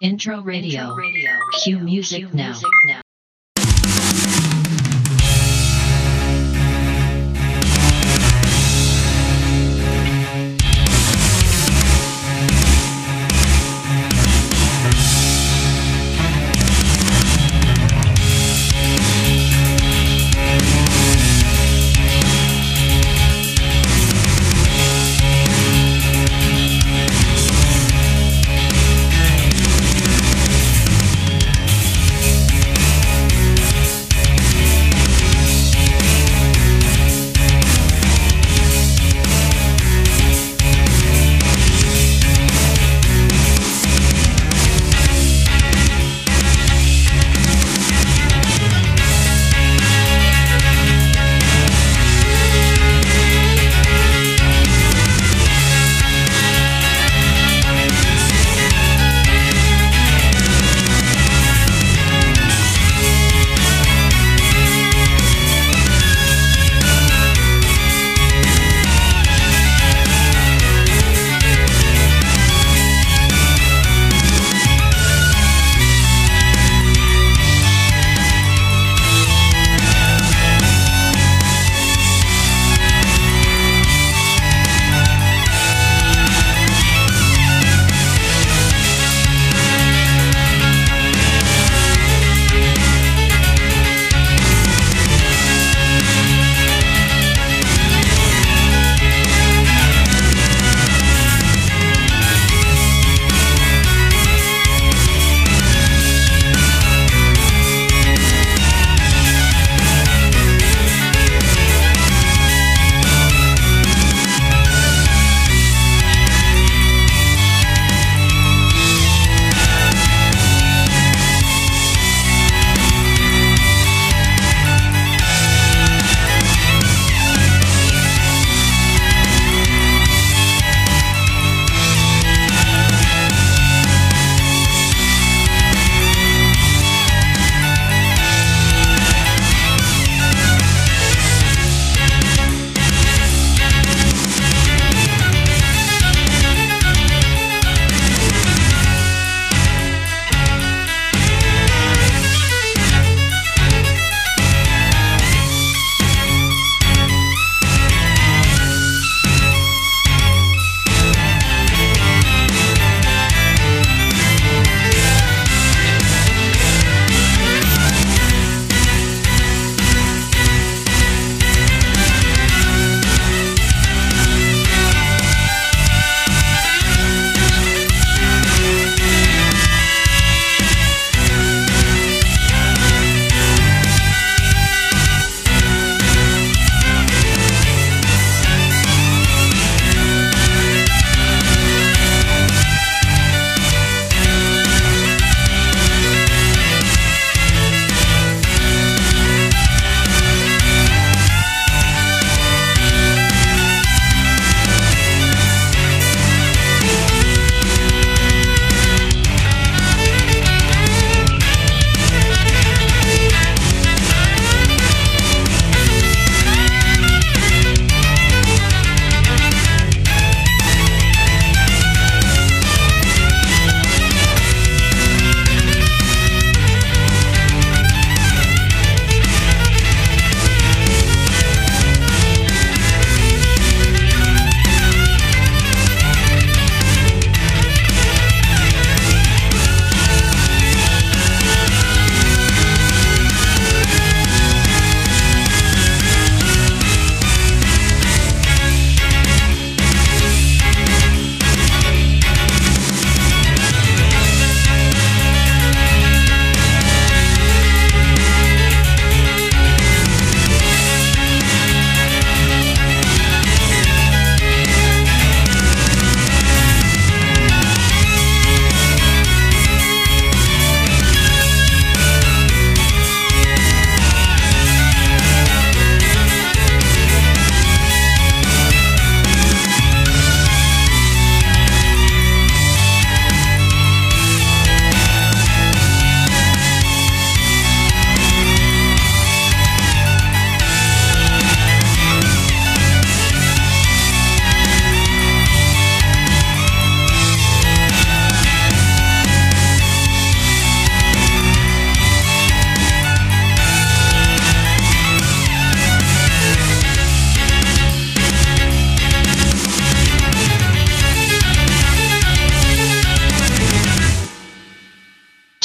Intro radio. radio Cue music now.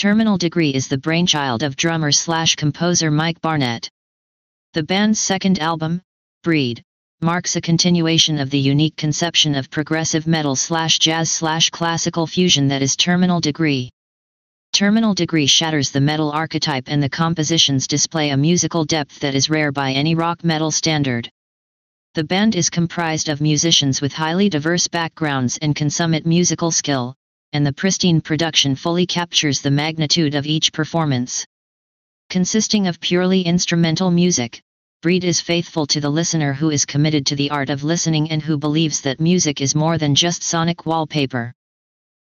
Terminal Degree is the brainchild of drummer slash composer Mike Barnett. The band's second album, Breed, marks a continuation of the unique conception of progressive metal slash jazz slash classical fusion that is Terminal Degree. Terminal Degree shatters the metal archetype and the compositions display a musical depth that is rare by any rock metal standard. The band is comprised of musicians with highly diverse backgrounds and consummate musical skill, and the pristine production fully captures the magnitude of each performance. Consisting of purely instrumental music, Breed is faithful to the listener who is committed to the art of listening and who believes that music is more than just sonic wallpaper.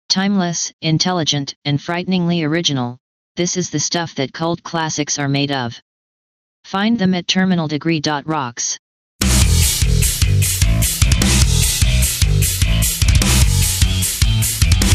Timeless, intelligent, and frighteningly original, this is the stuff that cult classics are made of. Find them at terminaldegree.rocks. Don't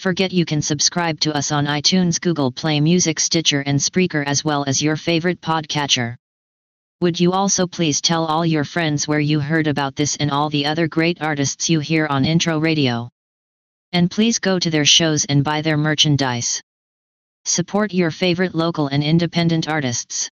forget you can subscribe to us on iTunes, Google Play Music, Stitcher, and Spreaker, as well as your favorite podcatcher. Would you also please tell all your friends where you heard about this and all the other great artists you hear on Intro Radio? And please go to their shows and buy their merchandise. Support your favorite local and independent artists.